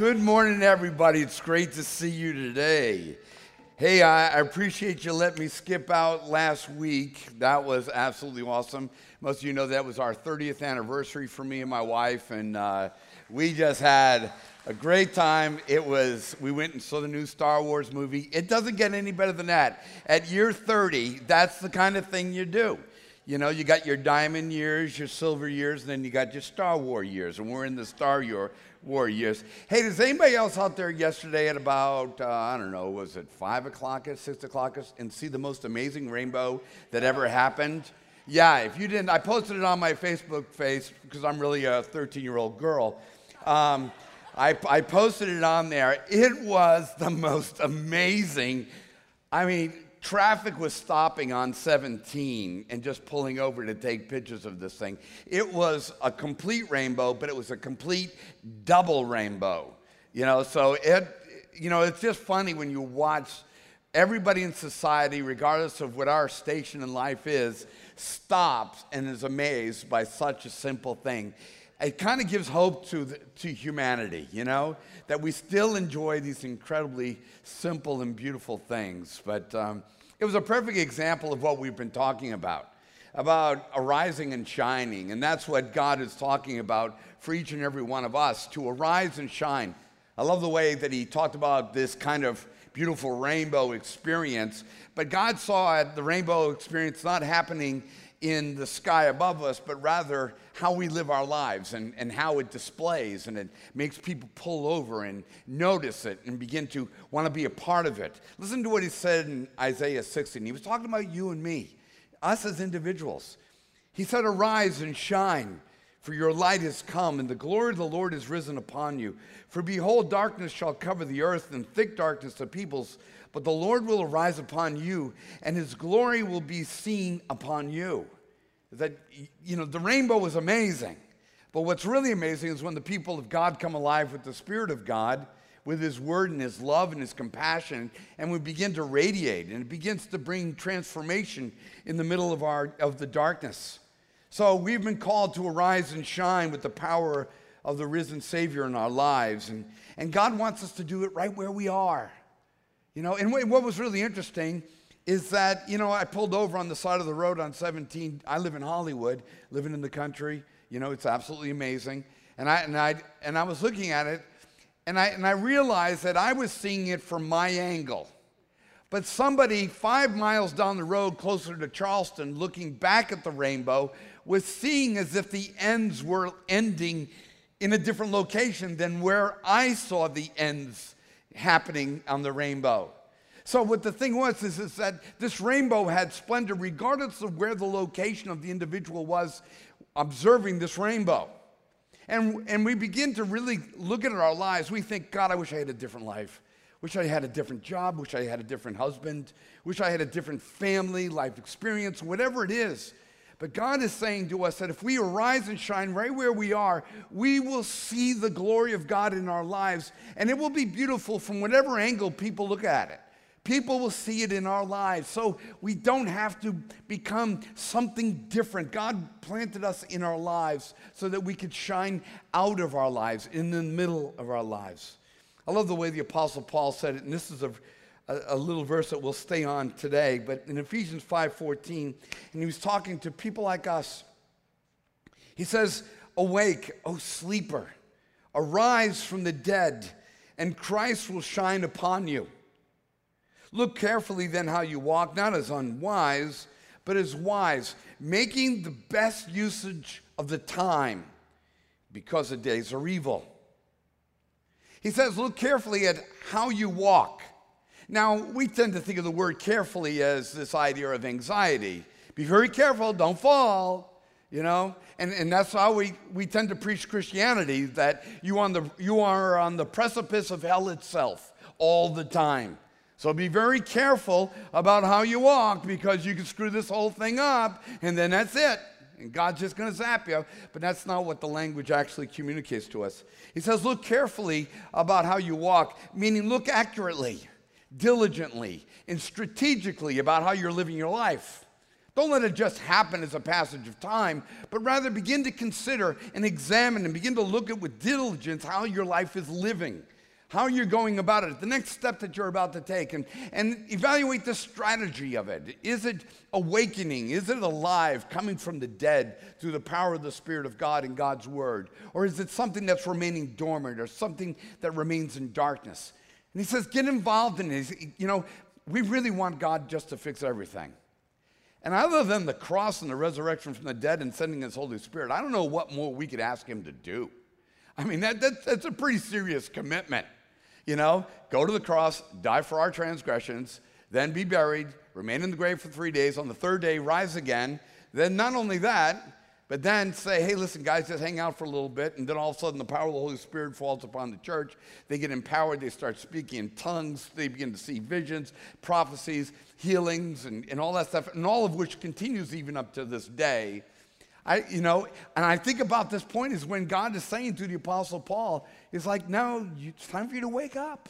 Good morning, everybody. It's great to see you today. Hey, I, appreciate you letting me skip out last week. That was absolutely awesome. Most of you know that was our 30th anniversary for me and my wife, and uh, we just had a great time. It was, we went and saw the new Star Wars movie. It doesn't get any better than that. At year 30, that's the kind of thing you do. You know, you got your diamond years, your silver years, and then you got your Star War years, and we're in the Star War years. Hey, does anybody else out there yesterday at about, uh, I don't know, was it 5 o'clock, at 6 o'clock, and see the most amazing rainbow that ever happened? Yeah, if you didn't, I posted it on my Facebook face because I'm really a 13 year old girl. Um, I, I posted it on there. It was the most amazing. I mean, traffic was stopping on 17 and just pulling over to take pictures of this thing. It was a complete rainbow, but it was a complete double rainbow. You know, so it, you know, it's just funny when you watch everybody in society, regardless of what our station in life is, stops and is amazed by such a simple thing. It kind of gives hope to, the, to humanity, you know, that we still enjoy these incredibly simple and beautiful things. But um, it was a perfect example of what we've been talking about about arising and shining. And that's what God is talking about for each and every one of us to arise and shine. I love the way that he talked about this kind of beautiful rainbow experience. But God saw the rainbow experience not happening in the sky above us, but rather how we live our lives and, and how it displays and it makes people pull over and notice it and begin to want to be a part of it. Listen to what he said in Isaiah 16. He was talking about you and me, us as individuals. He said, Arise and shine, for your light has come, and the glory of the Lord is risen upon you. For behold, darkness shall cover the earth, and thick darkness the peoples but the Lord will arise upon you, and his glory will be seen upon you. That, you know, the rainbow was amazing. But what's really amazing is when the people of God come alive with the Spirit of God, with His Word and His love and His compassion, and we begin to radiate, and it begins to bring transformation in the middle of, our, of the darkness. So we've been called to arise and shine with the power of the risen Savior in our lives. And, and God wants us to do it right where we are. You know, and what was really interesting is that, you know, I pulled over on the side of the road on 17. I live in Hollywood, living in the country. You know, it's absolutely amazing. And I, and I, and I was looking at it, and I, and I realized that I was seeing it from my angle. But somebody five miles down the road, closer to Charleston, looking back at the rainbow, was seeing as if the ends were ending in a different location than where I saw the ends happening on the rainbow. So what the thing was is, is that this rainbow had splendor regardless of where the location of the individual was observing this rainbow. And, and we begin to really look at our lives. We think, God, I wish I had a different life. Wish I had a different job. Wish I had a different husband. Wish I had a different family, life experience, whatever it is. But God is saying to us that if we arise and shine right where we are, we will see the glory of God in our lives, and it will be beautiful from whatever angle people look at it. People will see it in our lives. So we don't have to become something different. God planted us in our lives so that we could shine out of our lives, in the middle of our lives. I love the way the Apostle Paul said it, and this is a a, a little verse that we'll stay on today, but in Ephesians 5:14, and he was talking to people like us. He says, "Awake, O sleeper, arise from the dead, and Christ will shine upon you." Look carefully then how you walk, not as unwise, but as wise, making the best usage of the time because the days are evil. He says, Look carefully at how you walk. Now, we tend to think of the word carefully as this idea of anxiety. Be very careful, don't fall, you know? And, and that's how we, we tend to preach Christianity that you, on the, you are on the precipice of hell itself all the time. So be very careful about how you walk because you can screw this whole thing up and then that's it. And God's just going to zap you. But that's not what the language actually communicates to us. He says, look carefully about how you walk, meaning look accurately diligently and strategically about how you're living your life. Don't let it just happen as a passage of time, but rather begin to consider and examine and begin to look at with diligence how your life is living how you're going about it, the next step that you're about to take, and, and evaluate the strategy of it. Is it awakening? Is it alive, coming from the dead through the power of the Spirit of God and God's Word? Or is it something that's remaining dormant or something that remains in darkness? And he says, get involved in it. You know, we really want God just to fix everything. And other than the cross and the resurrection from the dead and sending his Holy Spirit, I don't know what more we could ask him to do. I mean, that, that, that's a pretty serious commitment. You know, go to the cross, die for our transgressions, then be buried, remain in the grave for three days, on the third day, rise again. Then, not only that, but then say, hey, listen, guys, just hang out for a little bit. And then all of a sudden, the power of the Holy Spirit falls upon the church. They get empowered. They start speaking in tongues. They begin to see visions, prophecies, healings, and, and all that stuff, and all of which continues even up to this day. I, you know, and I think about this point is when God is saying to the Apostle Paul, He's like, no, it's time for you to wake up.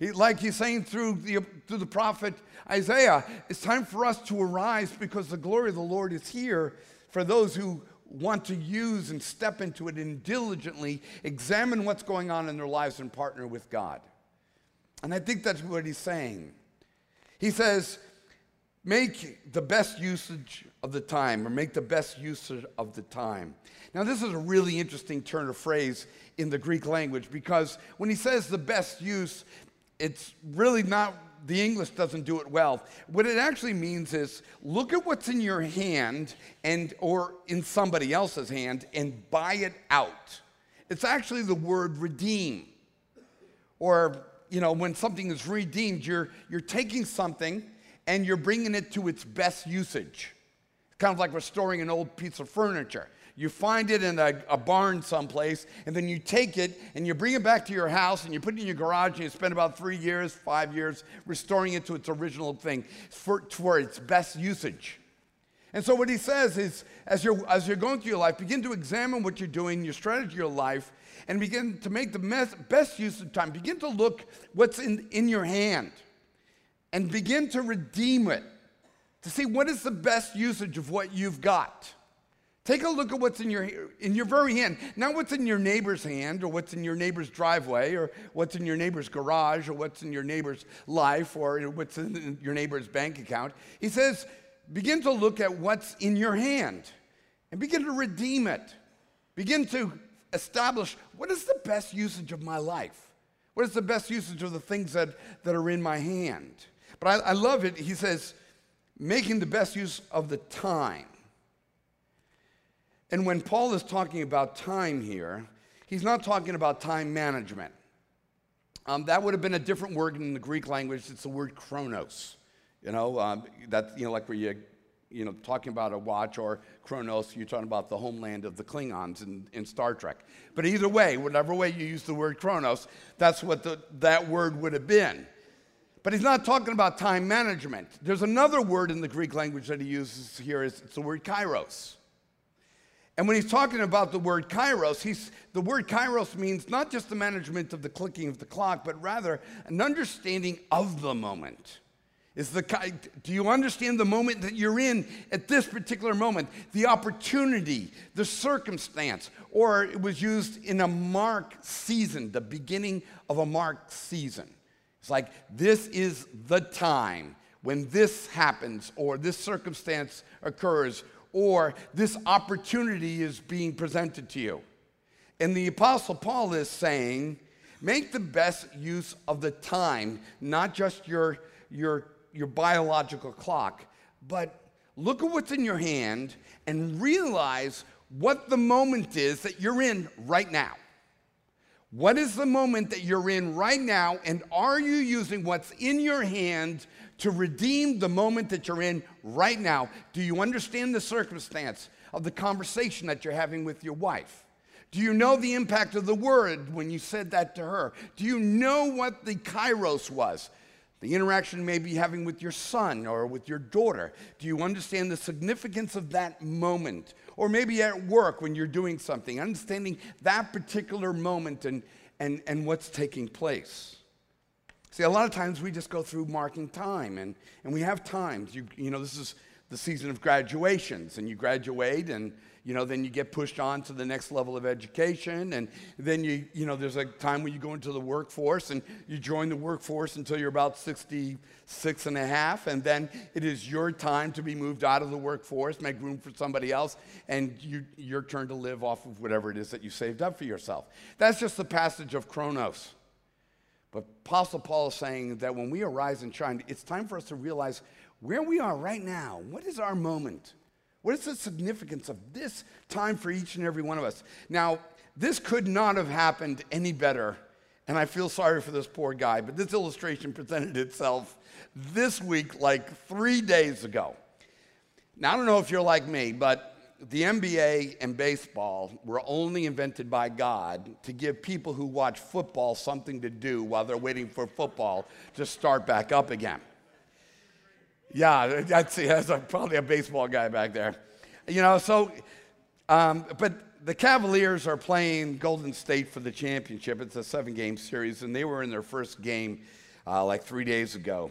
Like he's saying through the, through the prophet Isaiah, it's time for us to arise because the glory of the Lord is here for those who want to use and step into it and diligently examine what's going on in their lives and partner with God. And I think that's what he's saying. He says, make the best usage of the time, or make the best use of the time. Now, this is a really interesting turn of phrase in the Greek language because when he says the best use, it's really not, the English doesn't do it well. What it actually means is look at what's in your hand and, or in somebody else's hand and buy it out. It's actually the word redeem. Or, you know, when something is redeemed, you're, you're taking something and you're bringing it to its best usage. It's kind of like restoring an old piece of furniture. You find it in a, a, barn someplace, and then you take it and you bring it back to your house and you put it in your garage and you spend about three years, five years restoring it to its original thing for, for its best usage. And so, what he says is, as you're, as you're going through your life, begin to examine what you're doing, your strategy of your life, and begin to make the best use of time. Begin to look what's in, in your hand and begin to redeem it to see what is the best usage of what you've got. Take a look at what's in your, in your very hand, not what's in your neighbor's hand or what's in your neighbor's driveway or what's in your neighbor's garage or what's in your neighbor's life or what's in your neighbor's bank account. He says, begin to look at what's in your hand and begin to redeem it. Begin to establish what is the best usage of my life? What is the best usage of the things that, that are in my hand? But I, I love it. He says, making the best use of the time. And when Paul is talking about time here, he's not talking about time management. Um, that would have been a different word in the Greek language. It's the word chronos. You know, um, that's, you know, like where you, you know, talking about a watch or chronos, you're talking about the homeland of the Klingons in, in Star Trek. But either way, whatever way you use the word chronos, that's what the, that word would have been. But he's not talking about time management. There's another word in the Greek language that he uses here, it's the word kairos. And when he's talking about the word kairos, he's, the word kairos means not just the management of the clicking of the clock, but rather an understanding of the moment. Is the, do you understand the moment that you're in at this particular moment? The opportunity, the circumstance, or it was used in a mark season, the beginning of a mark season. It's like, this is the time when this happens, or this circumstance occurs, or this opportunity is being presented to you. And the Apostle Paul is saying, make the best use of the time, not just your, your, your biological clock, but look at what's in your hand and realize what the moment is that you're in right now. What is the moment that you're in right now? And are you using what's in your hand to redeem the moment that you're in right now? Do you understand the circumstance of the conversation that you're having with your wife? Do you know the impact of the word when you said that to her? Do you know what the kairos was? The interaction may be having with your son or with your daughter. Do you understand the significance of that moment? or maybe at work when you're doing something, understanding that particular moment and, and, and what's taking place. See, a lot of times we just go through marking time, and, and we have times. You, you know, this is the season of graduations, and you graduate and you know, then you get pushed on to the next level of education. And then you, you know, there's a time when you go into the workforce and you join the workforce until you're about 66 and a half. And then it is your time to be moved out of the workforce, make room for somebody else, and you, your turn to live off of whatever it is that you saved up for yourself. That's just the passage of Chronos. But Apostle Paul is saying that when we arise and shine, it's time for us to realize where we are right now. What is our moment? What is the significance of this time for each and every one of us? Now, this could not have happened any better, and I feel sorry for this poor guy, but this illustration presented itself this week, like three days ago. Now, I don't know if you're like me, but the NBA and baseball were only invented by God to give people who watch football something to do while they're waiting for football to start back up again. Yeah, that's, that's a, probably a baseball guy back there. You know, so, um, but the Cavaliers are playing Golden State for the championship. It's a seven game series, and they were in their first game uh, like three days ago.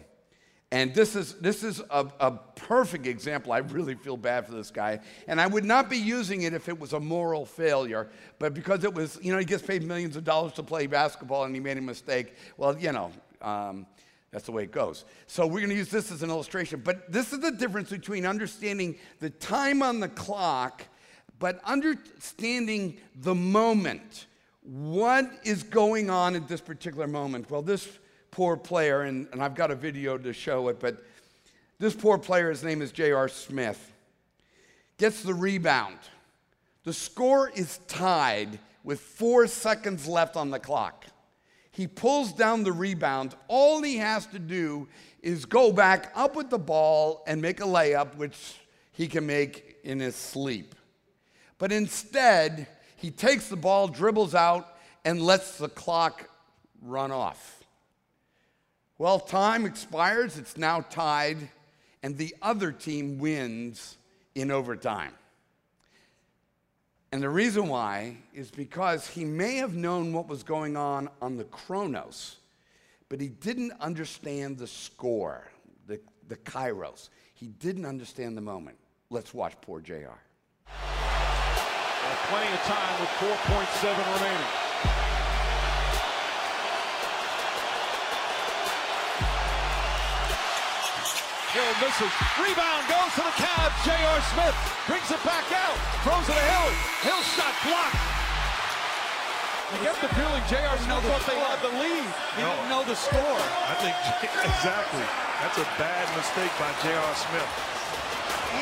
And this is, this is a, a, perfect example. I really feel bad for this guy. And I would not be using it if it was a moral failure, but because it was, you know, he gets paid millions of dollars to play basketball and he made a mistake. Well, you know, um, that's the way it goes. So we're going to use this as an illustration. But this is the difference between understanding the time on the clock, but understanding the moment. What is going on at this particular moment? Well, this poor player, and, and I've got a video to show it, but this poor player, his name is J.R. Smith, gets the rebound. The score is tied with four seconds left on the clock. He pulls down the rebound. All he has to do is go back up with the ball and make a layup, which he can make in his sleep. But instead, he takes the ball, dribbles out, and lets the clock run off. Well, time expires, it's now tied, and the other team wins in overtime. And the reason why is because he may have known what was going on on the chronos, but he didn't understand the score, the, the kairos. He didn't understand the moment. Let's watch poor JR. plenty of time with 4.7 remaining. Hill misses. Rebound goes to the Cavs. J.R. Smith brings it back out. Throws it to Hill. Hill shot blocked. I get the feeling J.R. Smith thought they had the lead. He no. didn't know the score. I think exactly. That's a bad mistake by J.R. Smith.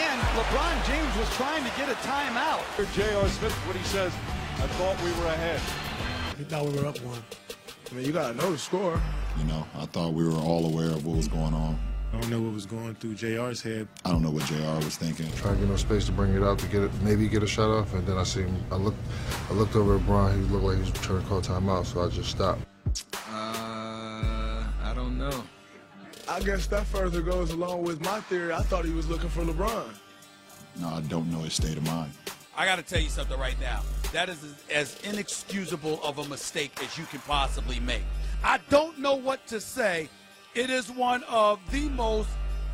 And LeBron James was trying to get a timeout. J.R. Smith, what he says, I thought we were ahead. He thought we were up one. I mean, you got to know the score. You know, I thought we were all aware of what was going on. I don't know what was going through JR's head. I don't know what JR was thinking. Trying to get no space to bring it out to get it, maybe get a shot off, and then I see him. I looked, I looked over at Bron. He looked like he was trying to call timeout, so I just stopped. Uh, I don't know. I guess that further goes along with my theory. I thought he was looking for LeBron. No, I don't know his state of mind. I got to tell you something right now. That is as inexcusable of a mistake as you can possibly make. I don't know what to say it is one of the most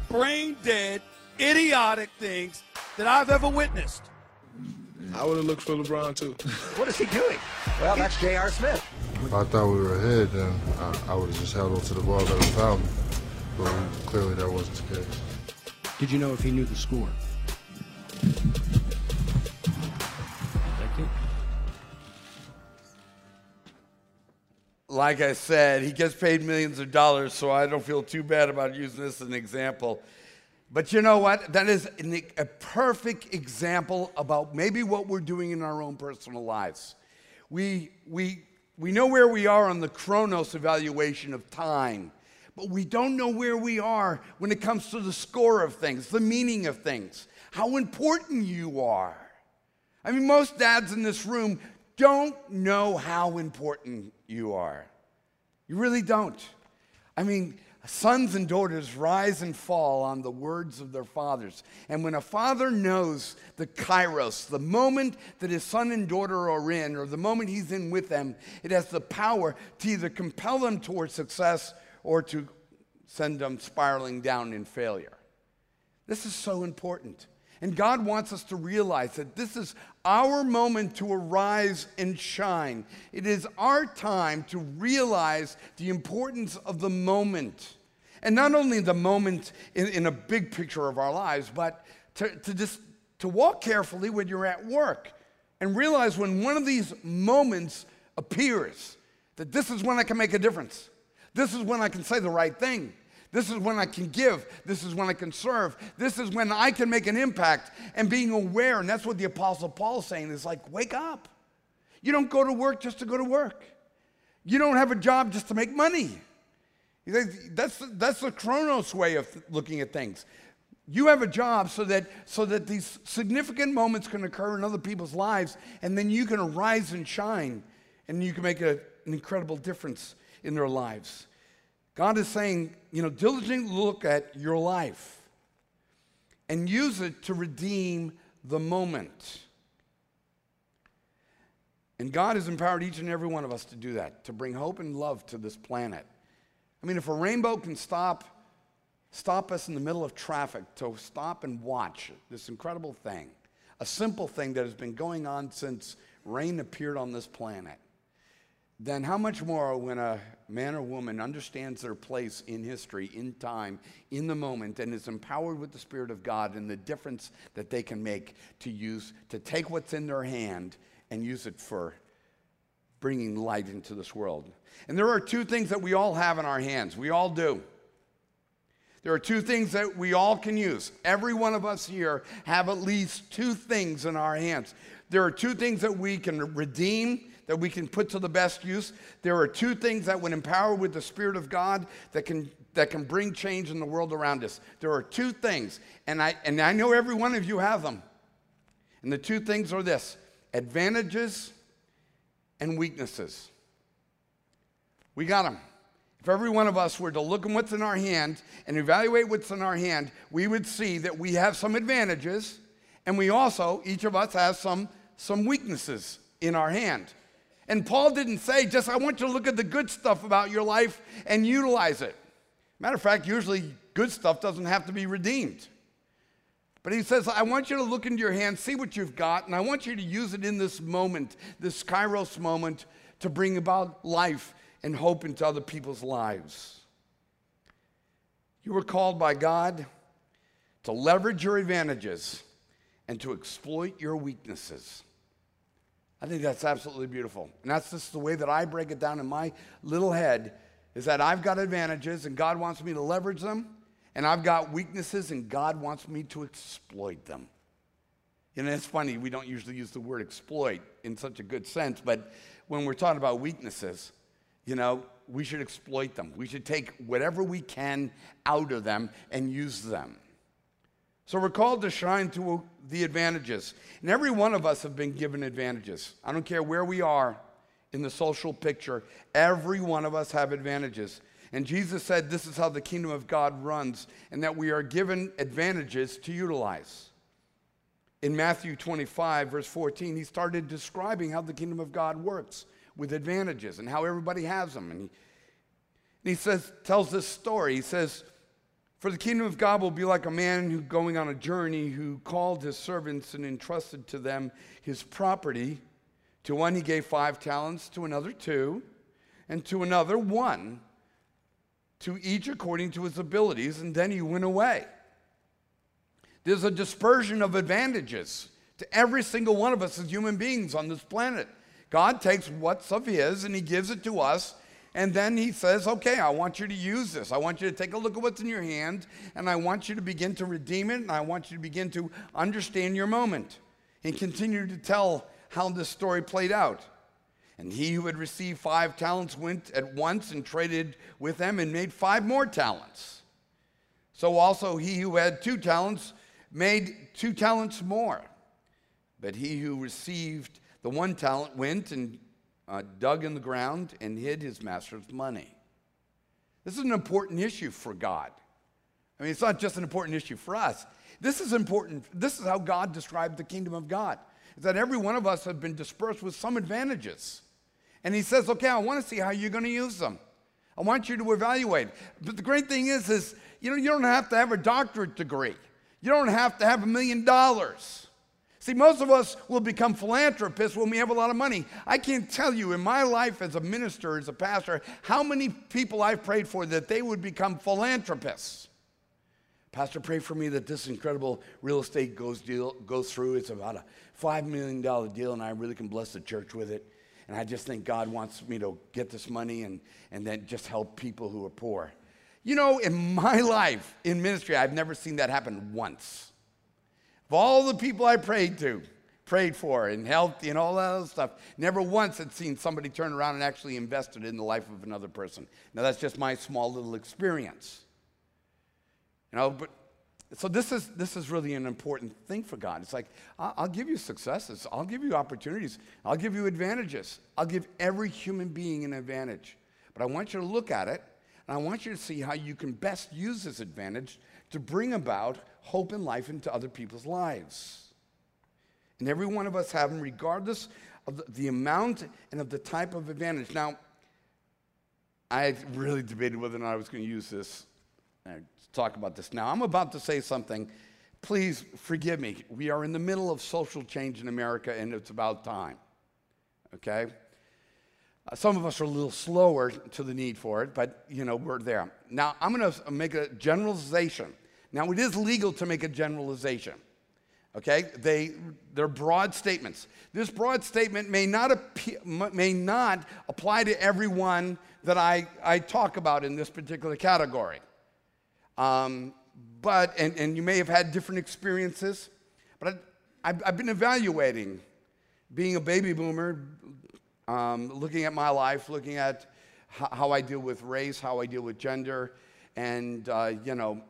brain dead, idiotic things that I've ever witnessed. I would have looked for LeBron too. what is he doing? Well, that's J.R. Smith. If I thought we were ahead, then I, I would have just held on to the ball that was found. But clearly that wasn't the case. Did you know if he knew the score? Like I said, he gets paid millions of dollars, so I don't feel too bad about using this as an example. But you know what? That is an, a perfect example about maybe what we're doing in our own personal lives. We, we, we know where we are on the chronos evaluation of time, but we don't know where we are when it comes to the score of things, the meaning of things, how important you are. I mean, most dads in this room don't know how important you are. You really don't. I mean, sons and daughters rise and fall on the words of their fathers. And when a father knows the kairos, the moment that his son and daughter are in, or the moment he's in with them, it has the power to either compel them towards success or to send them spiraling down in failure. This is so important. And God wants us to realize that this is our moment to arise and shine. It is our time to realize the importance of the moment. And not only the moment in, in a big picture of our lives, but to, to just to walk carefully when you're at work and realize when one of these moments appears that this is when I can make a difference. This is when I can say the right thing. This is when I can give. This is when I can serve. This is when I can make an impact and being aware. And that's what the Apostle Paul is saying is like, wake up. You don't go to work just to go to work. You don't have a job just to make money. That's, that's the Chronos way of looking at things. You have a job so that, so that these significant moments can occur in other people's lives, and then you can arise and shine, and you can make a, an incredible difference in their lives. God is saying, you know, diligently look at your life and use it to redeem the moment. And God has empowered each and every one of us to do that, to bring hope and love to this planet. I mean, if a rainbow can stop, stop us in the middle of traffic to stop and watch this incredible thing, a simple thing that has been going on since rain appeared on this planet, then how much more when a man or woman understands their place in history, in time, in the moment, and is empowered with the Spirit of God and the difference that they can make to use, to take what's in their hand and use it for bringing light into this world. And there are two things that we all have in our hands. We all do. There are two things that we all can use. Every one of us here have at least two things in our hands. There are two things that we can redeem, that we can put to the best use. There are two things that, when empowered with the Spirit of God, that can, that can bring change in the world around us. There are two things, and I, and I know every one of you have them. And the two things are this advantages and weaknesses. We got them. If every one of us were to look at what's in our hand and evaluate what's in our hand, we would see that we have some advantages, and we also, each of us, has some, some weaknesses in our hand. And Paul didn't say, just I want you to look at the good stuff about your life and utilize it. Matter of fact, usually good stuff doesn't have to be redeemed. But he says, I want you to look into your hand, see what you've got, and I want you to use it in this moment, this kairos moment, to bring about life and hope into other people's lives. You were called by God to leverage your advantages and to exploit your weaknesses. I think that's absolutely beautiful. And that's just the way that I break it down in my little head is that I've got advantages and God wants me to leverage them and I've got weaknesses, and God wants me to exploit them. Know, it's funny, we don't usually use the word exploit in such a good sense, but when we're talking about weaknesses, you know, we should exploit them. We should take whatever we can out of them and use them. So we're called to shine through the advantages. And every one of us have been given advantages. I don't care where we are in the social picture, every one of us have advantages. And Jesus said this is how the kingdom of God runs, and that we are given advantages to utilize. In Matthew 25, verse 14, he started describing how the kingdom of God works with advantages and how everybody has them. And he, and he says, tells this story. He says, For the kingdom of God will be like a man who going on a journey who called his servants and entrusted to them his property. To one he gave five talents, to another two, and to another one to each according to his abilities, and then he went away. There's a dispersion of advantages to every single one of us as human beings on this planet. God takes what's of his and he gives it to us, and then he says, Okay, I want you to use this. I want you to take a look at what's in your hand, and I want you to begin to redeem it, and I want you to begin to understand your moment and continue to tell how this story played out. And he who had received five talents went at once and traded with them and made five more talents. So also he who had two talents made two talents more. But he who received the one talent went and uh, dug in the ground and hid his master's money. This is an important issue for God. I mean, it's not just an important issue for us. This is important. This is how God described the kingdom of God. Is that every one of us have been dispersed with some advantages. And he says, okay, I want to see how you're going to use them. I want you to evaluate. But the great thing is, is you know, you don't have to have a doctorate degree. You You don't have to have a million dollars. See, most of us will become philanthropists when we have a lot of money. I can't tell you in my life as a minister, as a pastor, how many people I've prayed for that they would become philanthropists. Pastor, pray for me that this incredible real estate goes, deal, goes through. It's about a $5 million deal, and I really can bless the church with it. And I just think God wants me to get this money and, and then just help people who are poor. You know, in my life, in ministry, I've never seen that happen once. Of all the people I prayed to, prayed for, and helped, and all that other stuff, never once had seen somebody turn around and actually invested in the life of another person. Now, that's just my small little experience. You know, but so this is this is really an important thing for God. It's like I'll, I'll give you successes, I'll give you opportunities, I'll give you advantages. I'll give every human being an advantage. But I want you to look at it, and I want you to see how you can best use this advantage to bring about hope and life into other people's lives. And every one of us have them, regardless of the, amount and of the type of advantage. Now, I really debated whether or not I was going to use this uh, talk about this now. I'm about to say something. Please forgive me. We are in the middle of social change in America, and it's about time. Okay? Uh, some of us are a little slower to the need for it, but you know, we're there. Now, I'm going to make a generalization. Now, it is legal to make a generalization. Okay? They, they're broad statements. This broad statement may not, may not apply to everyone that I, I talk about in this particular category. Um, but, and, and you may have had different experiences, but I, I've, I've been evaluating being a baby boomer, um, looking at my life, looking at how I deal with race, how I deal with gender, and, uh, you know,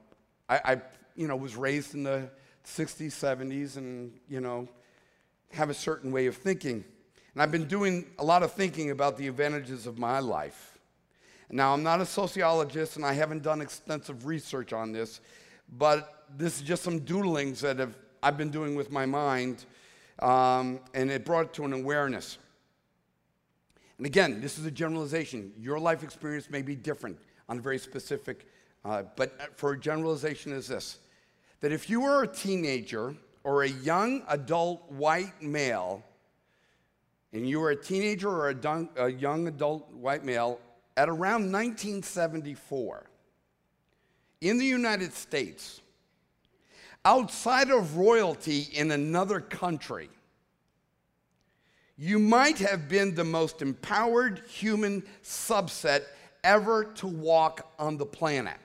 I, I, you know, was raised in the 60s, 70s, and, you know, have a certain way of thinking. And I've been doing a lot of thinking about the advantages of my life. Now, I'm not a sociologist and I haven't done extensive research on this, but this is just some doodlings that have, I've been doing with my mind, um, and it brought it to an awareness. And again, this is a generalization. Your life experience may be different on a very specific, uh, but for a generalization is this that if you were a teenager or a young adult white male, and you were a teenager or a, dun- a young adult white male at around 1974, in the United States, outside of royalty in another country, you might have been the most empowered human subset ever to walk on the planet.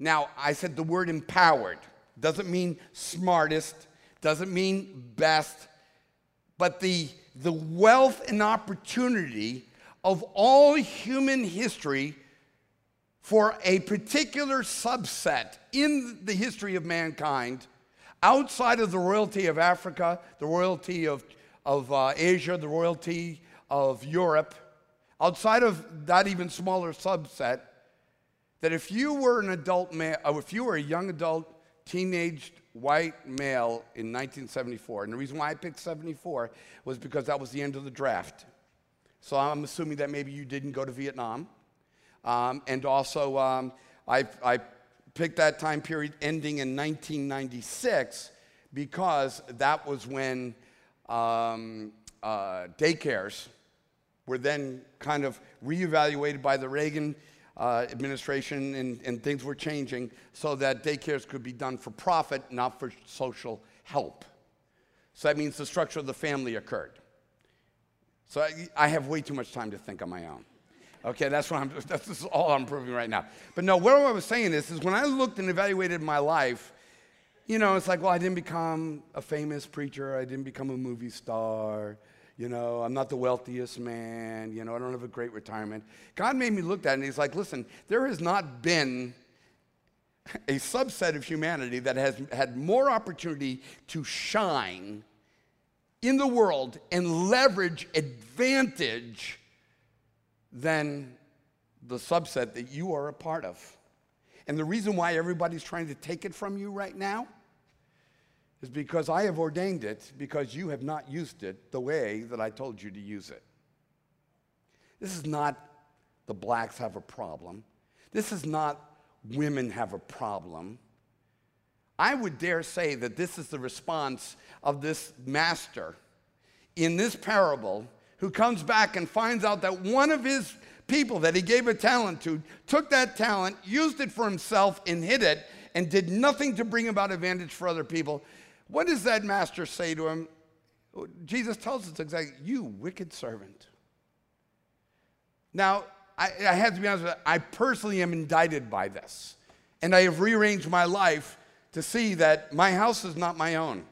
Now, I said the word empowered. Doesn't mean smartest, doesn't mean best, but the, the wealth and opportunity of all human history for a particular subset in the history of mankind outside of the royalty of Africa, the royalty of, of uh, Asia, the royalty of Europe, outside of that even smaller subset, that if you were an adult male, if you were a young adult, teenaged white male in 1974, and the reason why I picked 74 was because that was the end of the draft. So I'm assuming that maybe you didn't go to Vietnam. Um, and also, um, I, I picked that time period ending in 1996 because that was when um, uh, daycares were then kind of reevaluated by the Reagan uh, administration and, and things were changing so that daycares could be done for profit, not for social help. So that means the structure of the family occurred. So I, I, have way too much time to think on my own. Okay, that's what I'm. That's all I'm proving right now. But no, what I was saying is, is when I looked and evaluated my life, you know, it's like, well, I didn't become a famous preacher. I didn't become a movie star. You know, I'm not the wealthiest man. You know, I don't have a great retirement. God made me look at it, and He's like, listen, there has not been a subset of humanity that has had more opportunity to shine in the world and leverage advantage than the subset that you are a part of. And the reason why everybody's trying to take it from you right now is because I have ordained it because you have not used it the way that I told you to use it. This is not the blacks have a problem. This is not women have a problem. I would dare say that this is the response of this master in this parable who comes back and finds out that one of his people that he gave a talent to took that talent, used it for himself, and hid it, and did nothing to bring about advantage for other people. What does that master say to him? Jesus tells us exactly, you wicked servant. Now, I, I have to be honest with you, I personally am indicted by this. And I have rearranged my life to see that my house is not my own.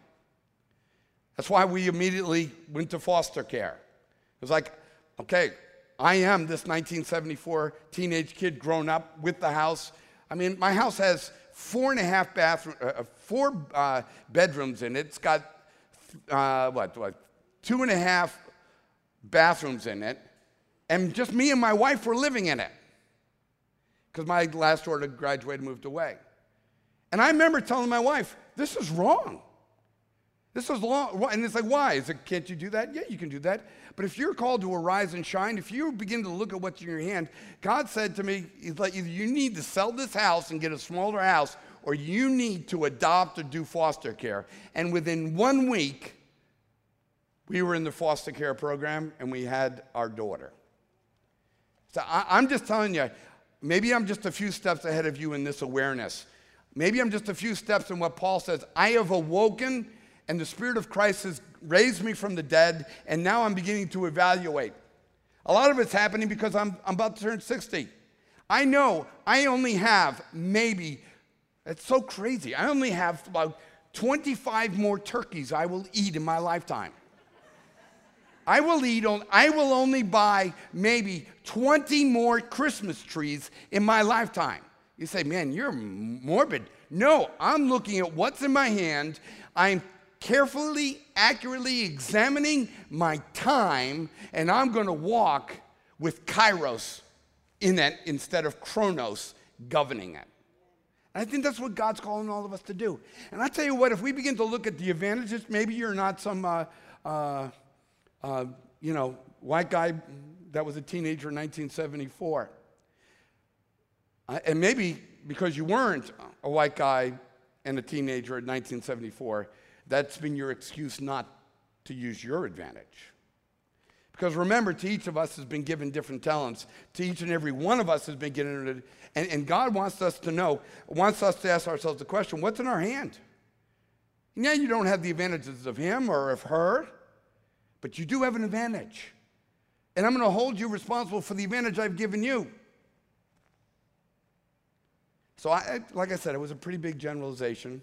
That's why we immediately went to foster care. It was like, okay, I am this 1974 teenage kid grown up with the house. I mean, my house has four and a half bathroom, uh, uh four uh, bedrooms in it. It's got uh, what, what, two and a half bathrooms in it, and just me and my wife were living in it because my last daughter graduated moved away. And I remember telling my wife, this is wrong. This is long. And it's like, why? Is it, can't you do that? Yeah, you can do that. But if you're called to arise and shine, if you begin to look at what's in your hand, God said to me, He's like, either you need to sell this house and get a smaller house, or you need to adopt or do foster care. And within one week, we were in the foster care program and we had our daughter. So I, am just telling you, maybe I'm just a few steps ahead of you in this awareness. Maybe I'm just a few steps in what Paul says. I have awoken, and the Spirit of Christ has raised me from the dead, and now I'm beginning to evaluate. A lot of it's happening because I'm, I'm about to turn 60. I know I only have maybe it's so crazy. I only have about 25 more turkeys I will eat in my lifetime. I will eat on, I will only buy maybe 20 more Christmas trees in my lifetime. You say, man, you're morbid. No, I'm looking at what's in my hand. I'm carefully, accurately examining my time, and I'm going to walk with Kairos in it instead of Chronos governing it. And I think that's what God's calling all of us to do. And I tell you what, if we begin to look at the advantages, maybe you're not some, uh, uh, uh, you know, white guy that was a teenager in 1974. Uh, and maybe because you weren't a white guy and a teenager in 1974, that's been your excuse not to use your advantage. Because remember, to each of us has been given different talents. To each and every one of us has been given, and, and God wants us to know, wants us to ask ourselves the question what's in our hand? Yeah, you don't have the advantages of him or of her, but you do have an advantage. And I'm going to hold you responsible for the advantage I've given you. So, I, like I said, it was a pretty big generalization.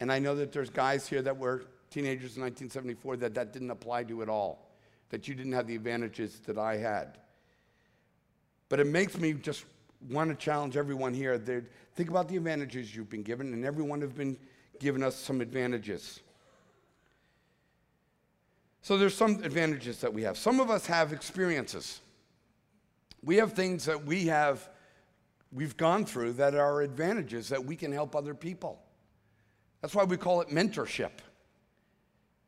And I know that there's guys here that were teenagers in 1974 that that didn't apply to at all that you didn't have the advantages that I had. But it makes me just want to challenge everyone here. Think about the advantages you've been given, and everyone has been given us some advantages. So there's some advantages that we have. Some of us have experiences. We have things that we have we've gone through that are advantages that we can help other people. That's why we call it mentorship.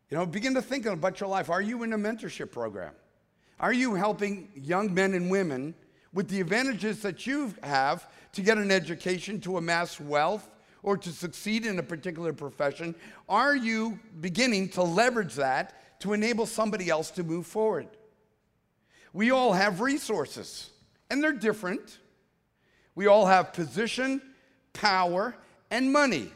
You know, begin to think about your life. Are you in a mentorship program? Are you helping young men and women with the advantages that you have to get an education, to amass wealth, or to succeed in a particular profession? Are you beginning to leverage that to enable somebody else to move forward? We all have resources, and they're different. We all have position, power, and money.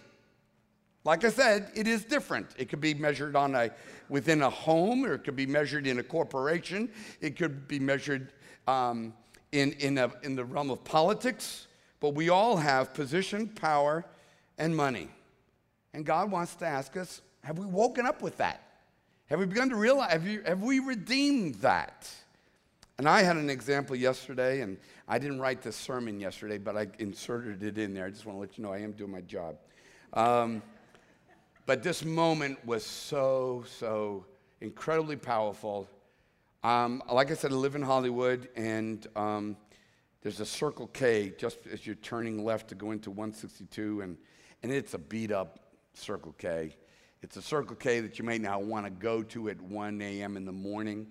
Like I said, it is different. It could be measured on a within a home, or it could be measured in a corporation. It could be measured um, in in, a, in the realm of politics. But we all have position, power, and money. And God wants to ask us: Have we woken up with that? Have we begun to realize? Have, you, have we redeemed that? And I had an example yesterday, and I didn't write this sermon yesterday, but I inserted it in there. I just want to let you know I am doing my job. Um, but this moment was so, so incredibly powerful. Um, like I said, I live in Hollywood, and um, there's a Circle K just as you're turning left to go into 162, and, and it's a beat up Circle K. It's a Circle K that you may not want to go to at 1 a.m. in the morning,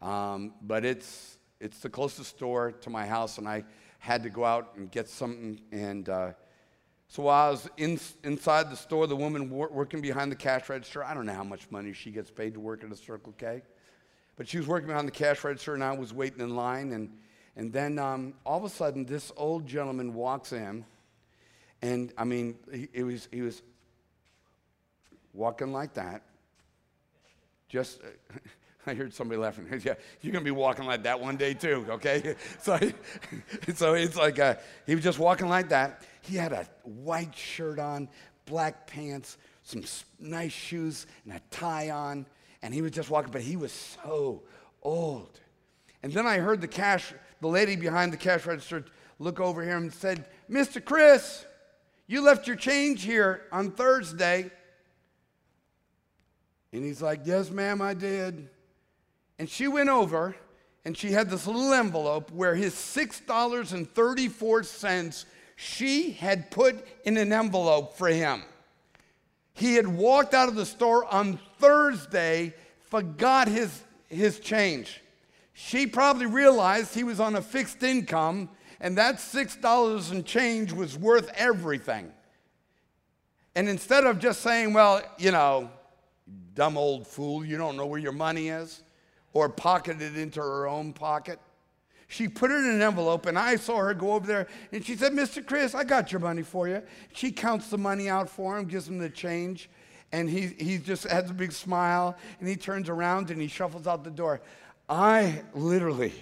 um, but it's, it's the closest store to my house, and I had to go out and get something. And uh, So while I was in, inside the store, the woman wor- working behind the cash register, I don't know how much money she gets paid to work at a Circle K, but she was working behind the cash register and I was waiting in line. And, and then um, all of a sudden, this old gentleman walks in. And I mean, he, he was, he was walking like that. Just, I heard somebody laughing. yeah, you're going to be walking like that one day too, okay? So, so it's like uh, he was just walking like that. He had a white shirt on, black pants, some nice shoes, and a tie on. And he was just walking, but he was so old. And then I heard the cash, the lady behind the cash register look over here and said, Mr. Chris, you left your change here on Thursday. And he's like, Yes, ma'am, I did. And she went over and she had this little envelope where his $6.34 she had put in an envelope for him. He had walked out of the store on Thursday, forgot his, his change. She probably realized he was on a fixed income, and that $6 and change was worth everything. And instead of just saying, well, you know, dumb old fool, you don't know where your money is, or pocket it into her own pocket, she put it in an envelope, and I saw her go over there, and she said, Mr. Chris, I got your money for you. She counts the money out for him, gives him the change, and he, he just has a big smile, and he turns around and he shuffles out the door. I literally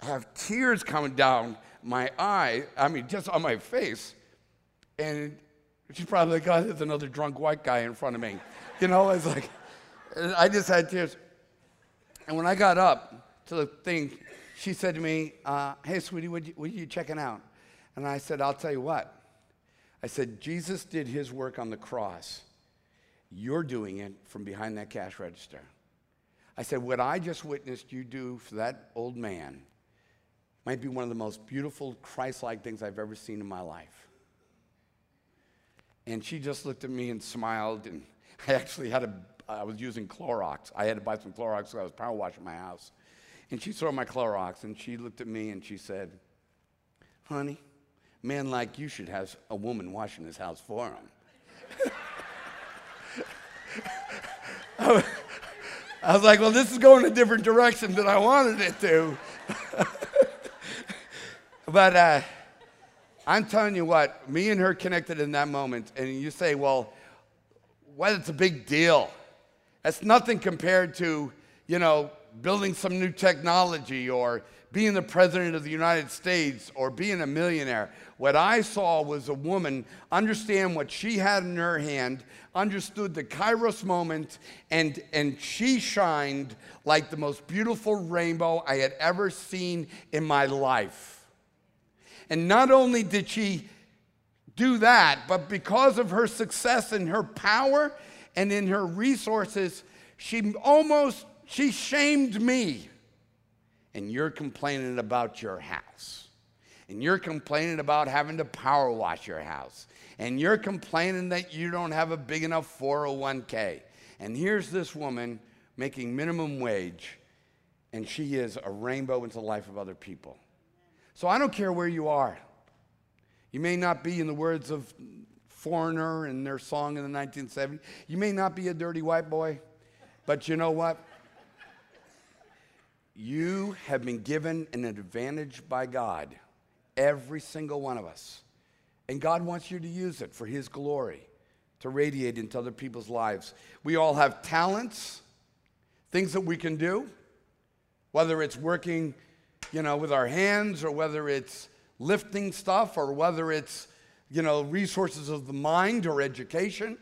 have tears coming down my eye, I mean, just on my face, and she's probably like, oh, there's another drunk white guy in front of me. You know, it's like, I just had tears. And when I got up, to the thing, she said to me, uh, Hey, sweetie, what, are you checking out? And I said, I'll tell you what. I said, Jesus did his work on the cross. You're doing it from behind that cash register. I said, What I just witnessed you do for that old man might be one of the most beautiful Christ like things I've ever seen in my life. And she just looked at me and smiled. And I actually had a, I was using Clorox. I had to buy some Clorox because I was power washing my house. And she saw my Clorox and she looked at me and she said, Honey, man like you should have a woman washing his house for him. I was like, well, this is going a different direction than I wanted it to. but uh, I'm telling you what, me and her connected in that moment. And you say, well, what? It's a big deal. That's nothing compared to, you know, building some new technology or being the president of the United States or being a millionaire. What I saw was a woman understand what she had in her hand, understood the kairos moment, and, and she shined like the most beautiful rainbow I had ever seen in my life. And not only did she do that, but because of her success and her power and in her resources, she almost she shamed me. And you're complaining about your house. And you're complaining about having to power wash your house. And you're complaining that you don't have a big enough 401k. And here's this woman making minimum wage, and she is a rainbow into the life of other people. So I don't care where you are. You may not be, in the words of Foreigner and their song in the 1970s, you may not be a dirty white boy, but you know what? You have been given an advantage by God, every single one of us. And God wants you to use it for His glory, to radiate into other people's lives. We all have talents, things that we can do, whether it's working, you know, with our hands or whether it's lifting stuff or whether it's, you know, resources of the mind or education.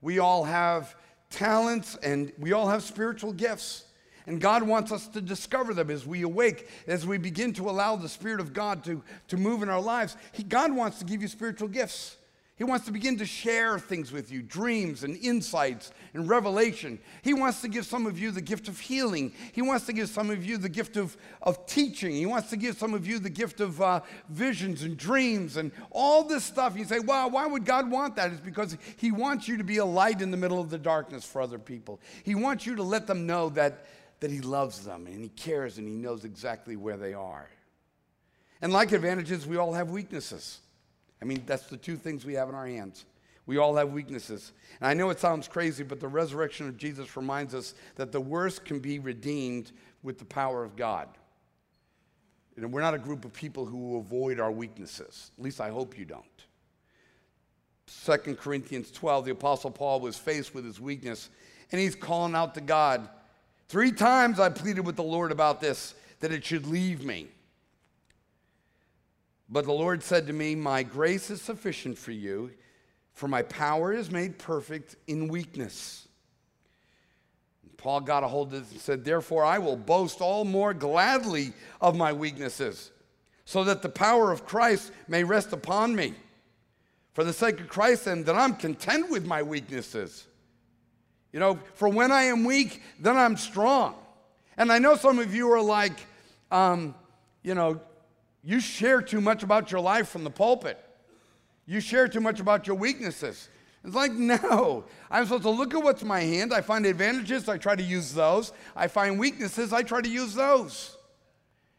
We all have talents and we all have spiritual gifts. And God wants us to discover them as we awake, as we begin to allow the Spirit of God to, to move in our lives. He, God wants to give you spiritual gifts. He wants to begin to share things with you dreams and insights and revelation. He wants to give some of you the gift of healing. He wants to give some of you the gift of, of teaching. He wants to give some of you the gift of uh, visions and dreams and all this stuff. You say, wow, why would God want that? It's because He wants you to be a light in the middle of the darkness for other people. He wants you to let them know that that He loves them and He cares and He knows exactly where they are. And like advantages, we all have weaknesses. I mean, that's the two things we have in our hands. We all have weaknesses. And I know it sounds crazy, but the resurrection of Jesus reminds us that the worst can be redeemed with the power of God. And we're not a group of people who avoid our weaknesses. At least I hope you don't. 2 Corinthians 12, the Apostle Paul was faced with his weakness, and he's calling out to God. Three times I pleaded with the Lord about this, that it should leave me. But the Lord said to me, My grace is sufficient for you, for my power is made perfect in weakness. Paul got a hold of this and said, Therefore, I will boast all more gladly of my weaknesses, so that the power of Christ may rest upon me. For the sake of Christ, and that I'm content with my weaknesses. You know, for when I am weak, then I'm strong. And I know some of you are like, um, you know, you share too much about your life from the pulpit. You share too much about your weaknesses. It's like, no. I'm supposed to look at what's my hand. I find advantages, I try to use those. I find weaknesses, I try to use those.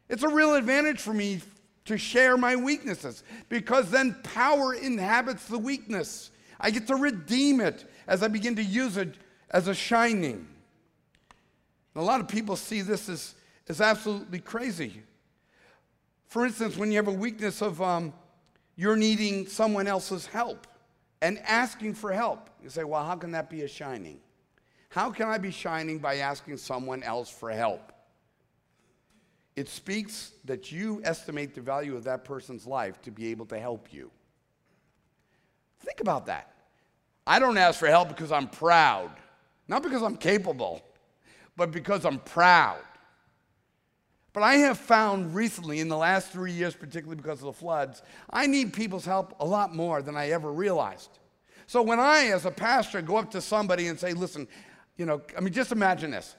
It's a real advantage for me to share my weaknesses because then power inhabits the weakness. I get to redeem it as I begin to use it as a shining. And a lot of people see this as, as absolutely crazy. For instance, when you have a weakness of um, you're needing someone else's help and asking for help, you say, well, how can that be a shining? How can I be shining by asking someone else for help? It speaks that you estimate the value of that person's life to be able to help you. Think about that. I don't ask for help because I'm proud, not because I'm capable, but because I'm proud. But I have found recently, in the last three years, particularly because of the floods, I need people's help a lot more than I ever realized. So when I, as a pastor, go up to somebody and say, listen, you know, I mean, just imagine this.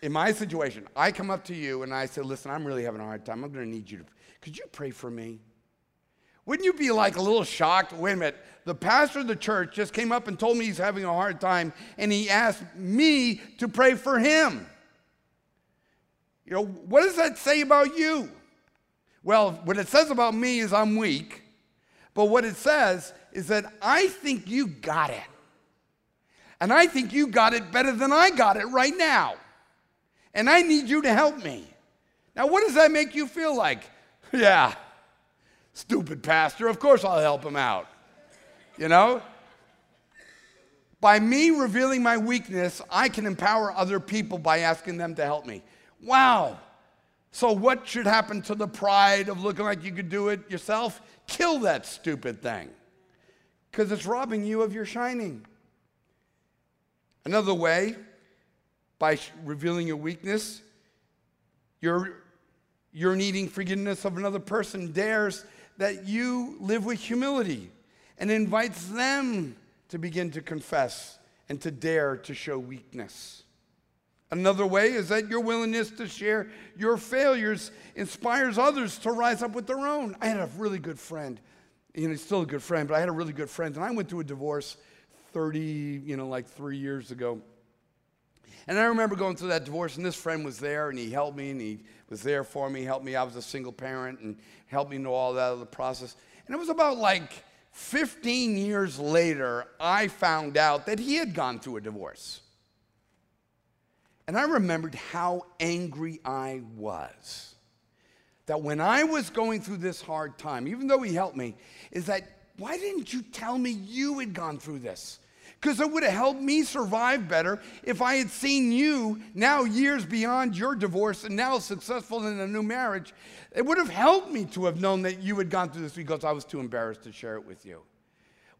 In my situation, I come up to you and I say, listen, I'm really having a hard time. I'm going to need you to, could you pray for me? Wouldn't you be like a little shocked? Wait a minute, the pastor of the church just came up and told me he's having a hard time and he asked me to pray for him. You know, what does that say about you? Well, what it says about me is I'm weak, but what it says is that I think you got it. And I think you got it better than I got it right now. And I need you to help me. Now, what does that make you feel like? Yeah, stupid pastor, of course I'll help him out. You know? By me revealing my weakness, I can empower other people by asking them to help me. Wow. So, what should happen to the pride of looking like you could do it yourself? Kill that stupid thing because it's robbing you of your shining. Another way, by revealing your weakness, you're, you're needing forgiveness of another person, dares that you live with humility and invites them to begin to confess and to dare to show weakness. Another way is that your willingness to share your failures inspires others to rise up with their own. I had a really good friend. You know, he's still a good friend, but I had a really good friend, and I went through a divorce 30, you know, like three years ago. And I remember going through that divorce, and this friend was there, and he helped me, and he was there for me, helped me. I was a single parent, and helped me know all that of the process. And it was about like 15 years later, I found out that he had gone through a divorce. And I remembered how angry I was. That when I was going through this hard time, even though he helped me, is that why didn't you tell me you had gone through this? Because it would have helped me survive better if I had seen you now years beyond your divorce and now successful in a new marriage. It would have helped me to have known that you had gone through this because I was too embarrassed to share it with you.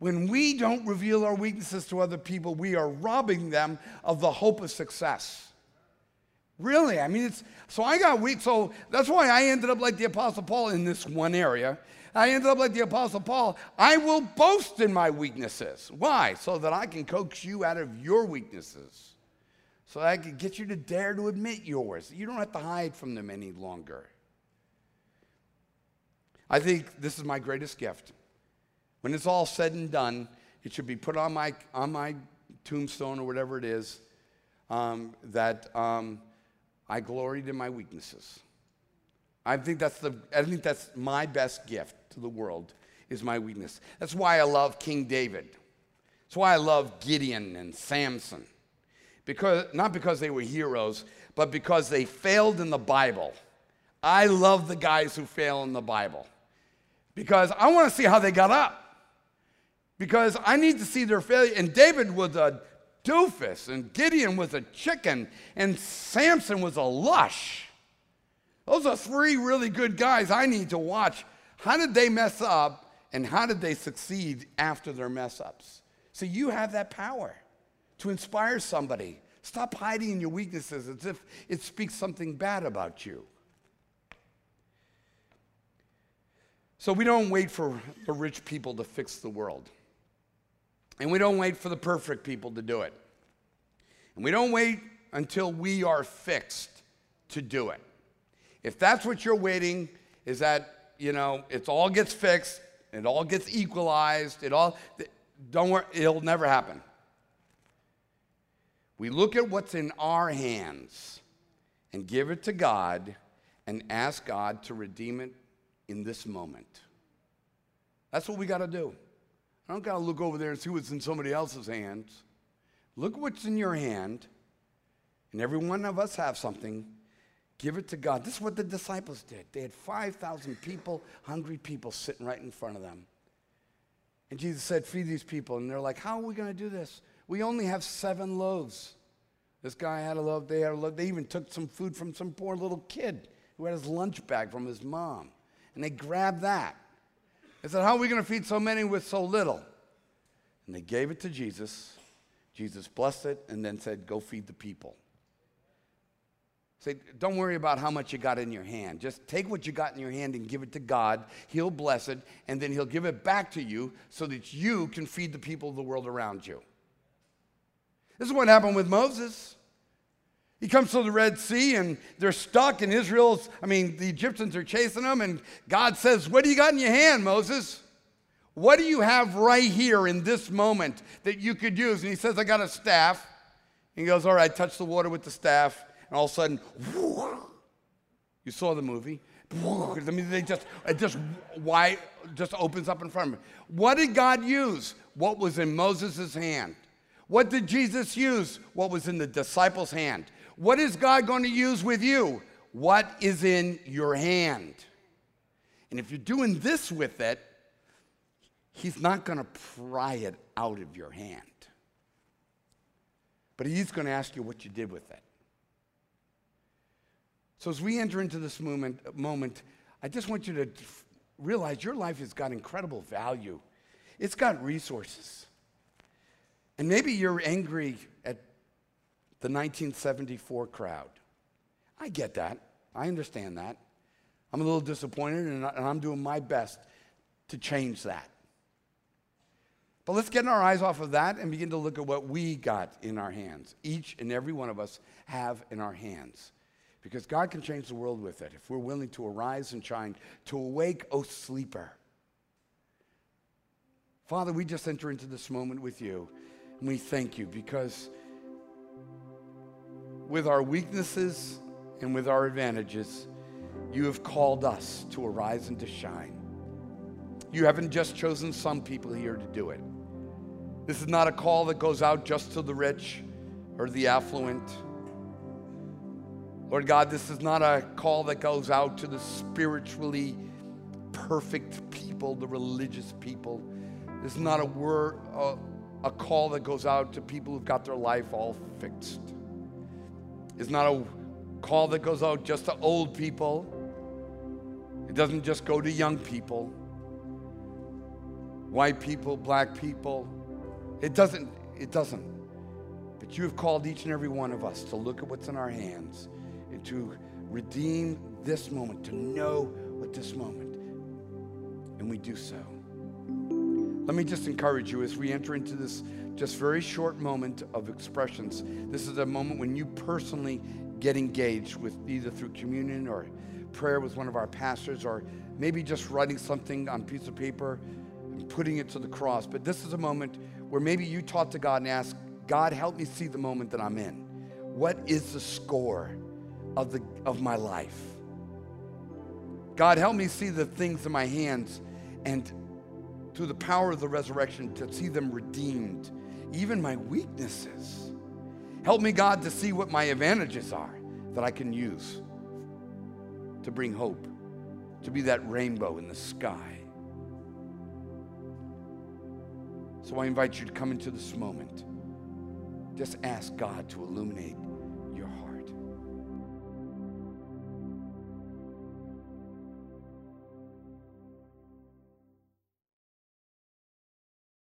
When we don't reveal our weaknesses to other people, we are robbing them of the hope of success. Really, I mean, it's so I got weak. So that's why I ended up like the Apostle Paul in this one area. I ended up like the Apostle Paul. I will boast in my weaknesses. Why? So that I can coax you out of your weaknesses. So that I can get you to dare to admit yours. You don't have to hide from them any longer. I think this is my greatest gift. When it's all said and done, it should be put on my, on my tombstone or whatever it is um, that. Um, I gloried in my weaknesses. I think that's the I think that's my best gift to the world is my weakness. That's why I love King David. That's why I love Gideon and Samson. Because, not because they were heroes, but because they failed in the Bible. I love the guys who fail in the Bible because I want to see how they got up. Because I need to see their failure. And David was a doofus, and Gideon was a chicken, and Samson was a lush. Those are three really good guys I need to watch. How did they mess up, and how did they succeed after their mess ups? So you have that power to inspire somebody. Stop hiding in your weaknesses as if it speaks something bad about you. So we don't wait for the rich people to fix the world. And we don't wait for the perfect people to do it. And we don't wait until we are fixed to do it. If that's what you're waiting, is that, you know, it all gets fixed, it all gets equalized, it all, don't worry, it'll never happen. We look at what's in our hands and give it to God and ask God to redeem it in this moment. That's what we got to do. I don't got to look over there and see what's in somebody else's hands. Look what's in your hand, and every one of us have something. Give it to God. This is what the disciples did. They had 5,000 people, hungry people, sitting right in front of them. And Jesus said, Feed these people. And they're like, How are we going to do this? We only have seven loaves. This guy had a loaf, they had a loaf. They even took some food from some poor little kid who had his lunch bag from his mom. And they grabbed that. They said, How are we going to feed so many with so little? And they gave it to Jesus. Jesus blessed it and then said, Go feed the people. Say, don't worry about how much you got in your hand. Just take what you got in your hand and give it to God. He'll bless it, and then He'll give it back to you so that you can feed the people of the world around you. This is what happened with Moses. He comes to the Red Sea and they're stuck, and Israel's, I mean, the Egyptians are chasing them, and God says, What do you got in your hand, Moses? What do you have right here in this moment that you could use? And he says, I got a staff. And he goes, All right, touch the water with the staff. And all of a sudden, you saw the movie. I mean, they just, it just, why, just opens up in front of me. What did God use? What was in Moses' hand? What did Jesus use? What was in the disciples' hand? What is God going to use with you? What is in your hand? And if you're doing this with it, He's not going to pry it out of your hand. But He's going to ask you what you did with it. So as we enter into this moment, moment I just want you to realize your life has got incredible value. It's got resources. And maybe you're angry at the 1974 crowd. I get that. I understand that. I'm a little disappointed, and I'm doing my best to change that. But let's get our eyes off of that and begin to look at what we got in our hands. Each and every one of us have in our hands. Because God can change the world with it if we're willing to arise and shine, to awake, O sleeper. Father, we just enter into this moment with you. And we thank you because with our weaknesses and with our advantages, you have called us to arise and to shine. You haven't just chosen some people here to do it. This is not a call that goes out just to the rich or the affluent. Lord God, this is not a call that goes out to the spiritually perfect people, the religious people. This is not a word, a, a call that goes out to people who've got their life all fixed. It's not a call that goes out just to old people. It doesn't just go to young people, white people, black people. It doesn't, it doesn't. But you have called each and every one of us to look at what's in our hands and to redeem this moment, to know what this moment. And we do so. Let me just encourage you as we enter into this just very short moment of expressions. This is a moment when you personally get engaged with either through communion or prayer with one of our pastors or maybe just writing something on a piece of paper and putting it to the cross. But this is a moment where maybe you talk to God and ask, God, help me see the moment that I'm in. What is the score of, the, of my life? God, help me see the things in my hands and through the power of the resurrection to see them redeemed, even my weaknesses. Help me, God, to see what my advantages are that I can use to bring hope, to be that rainbow in the sky. So I invite you to come into this moment. Just ask God to illuminate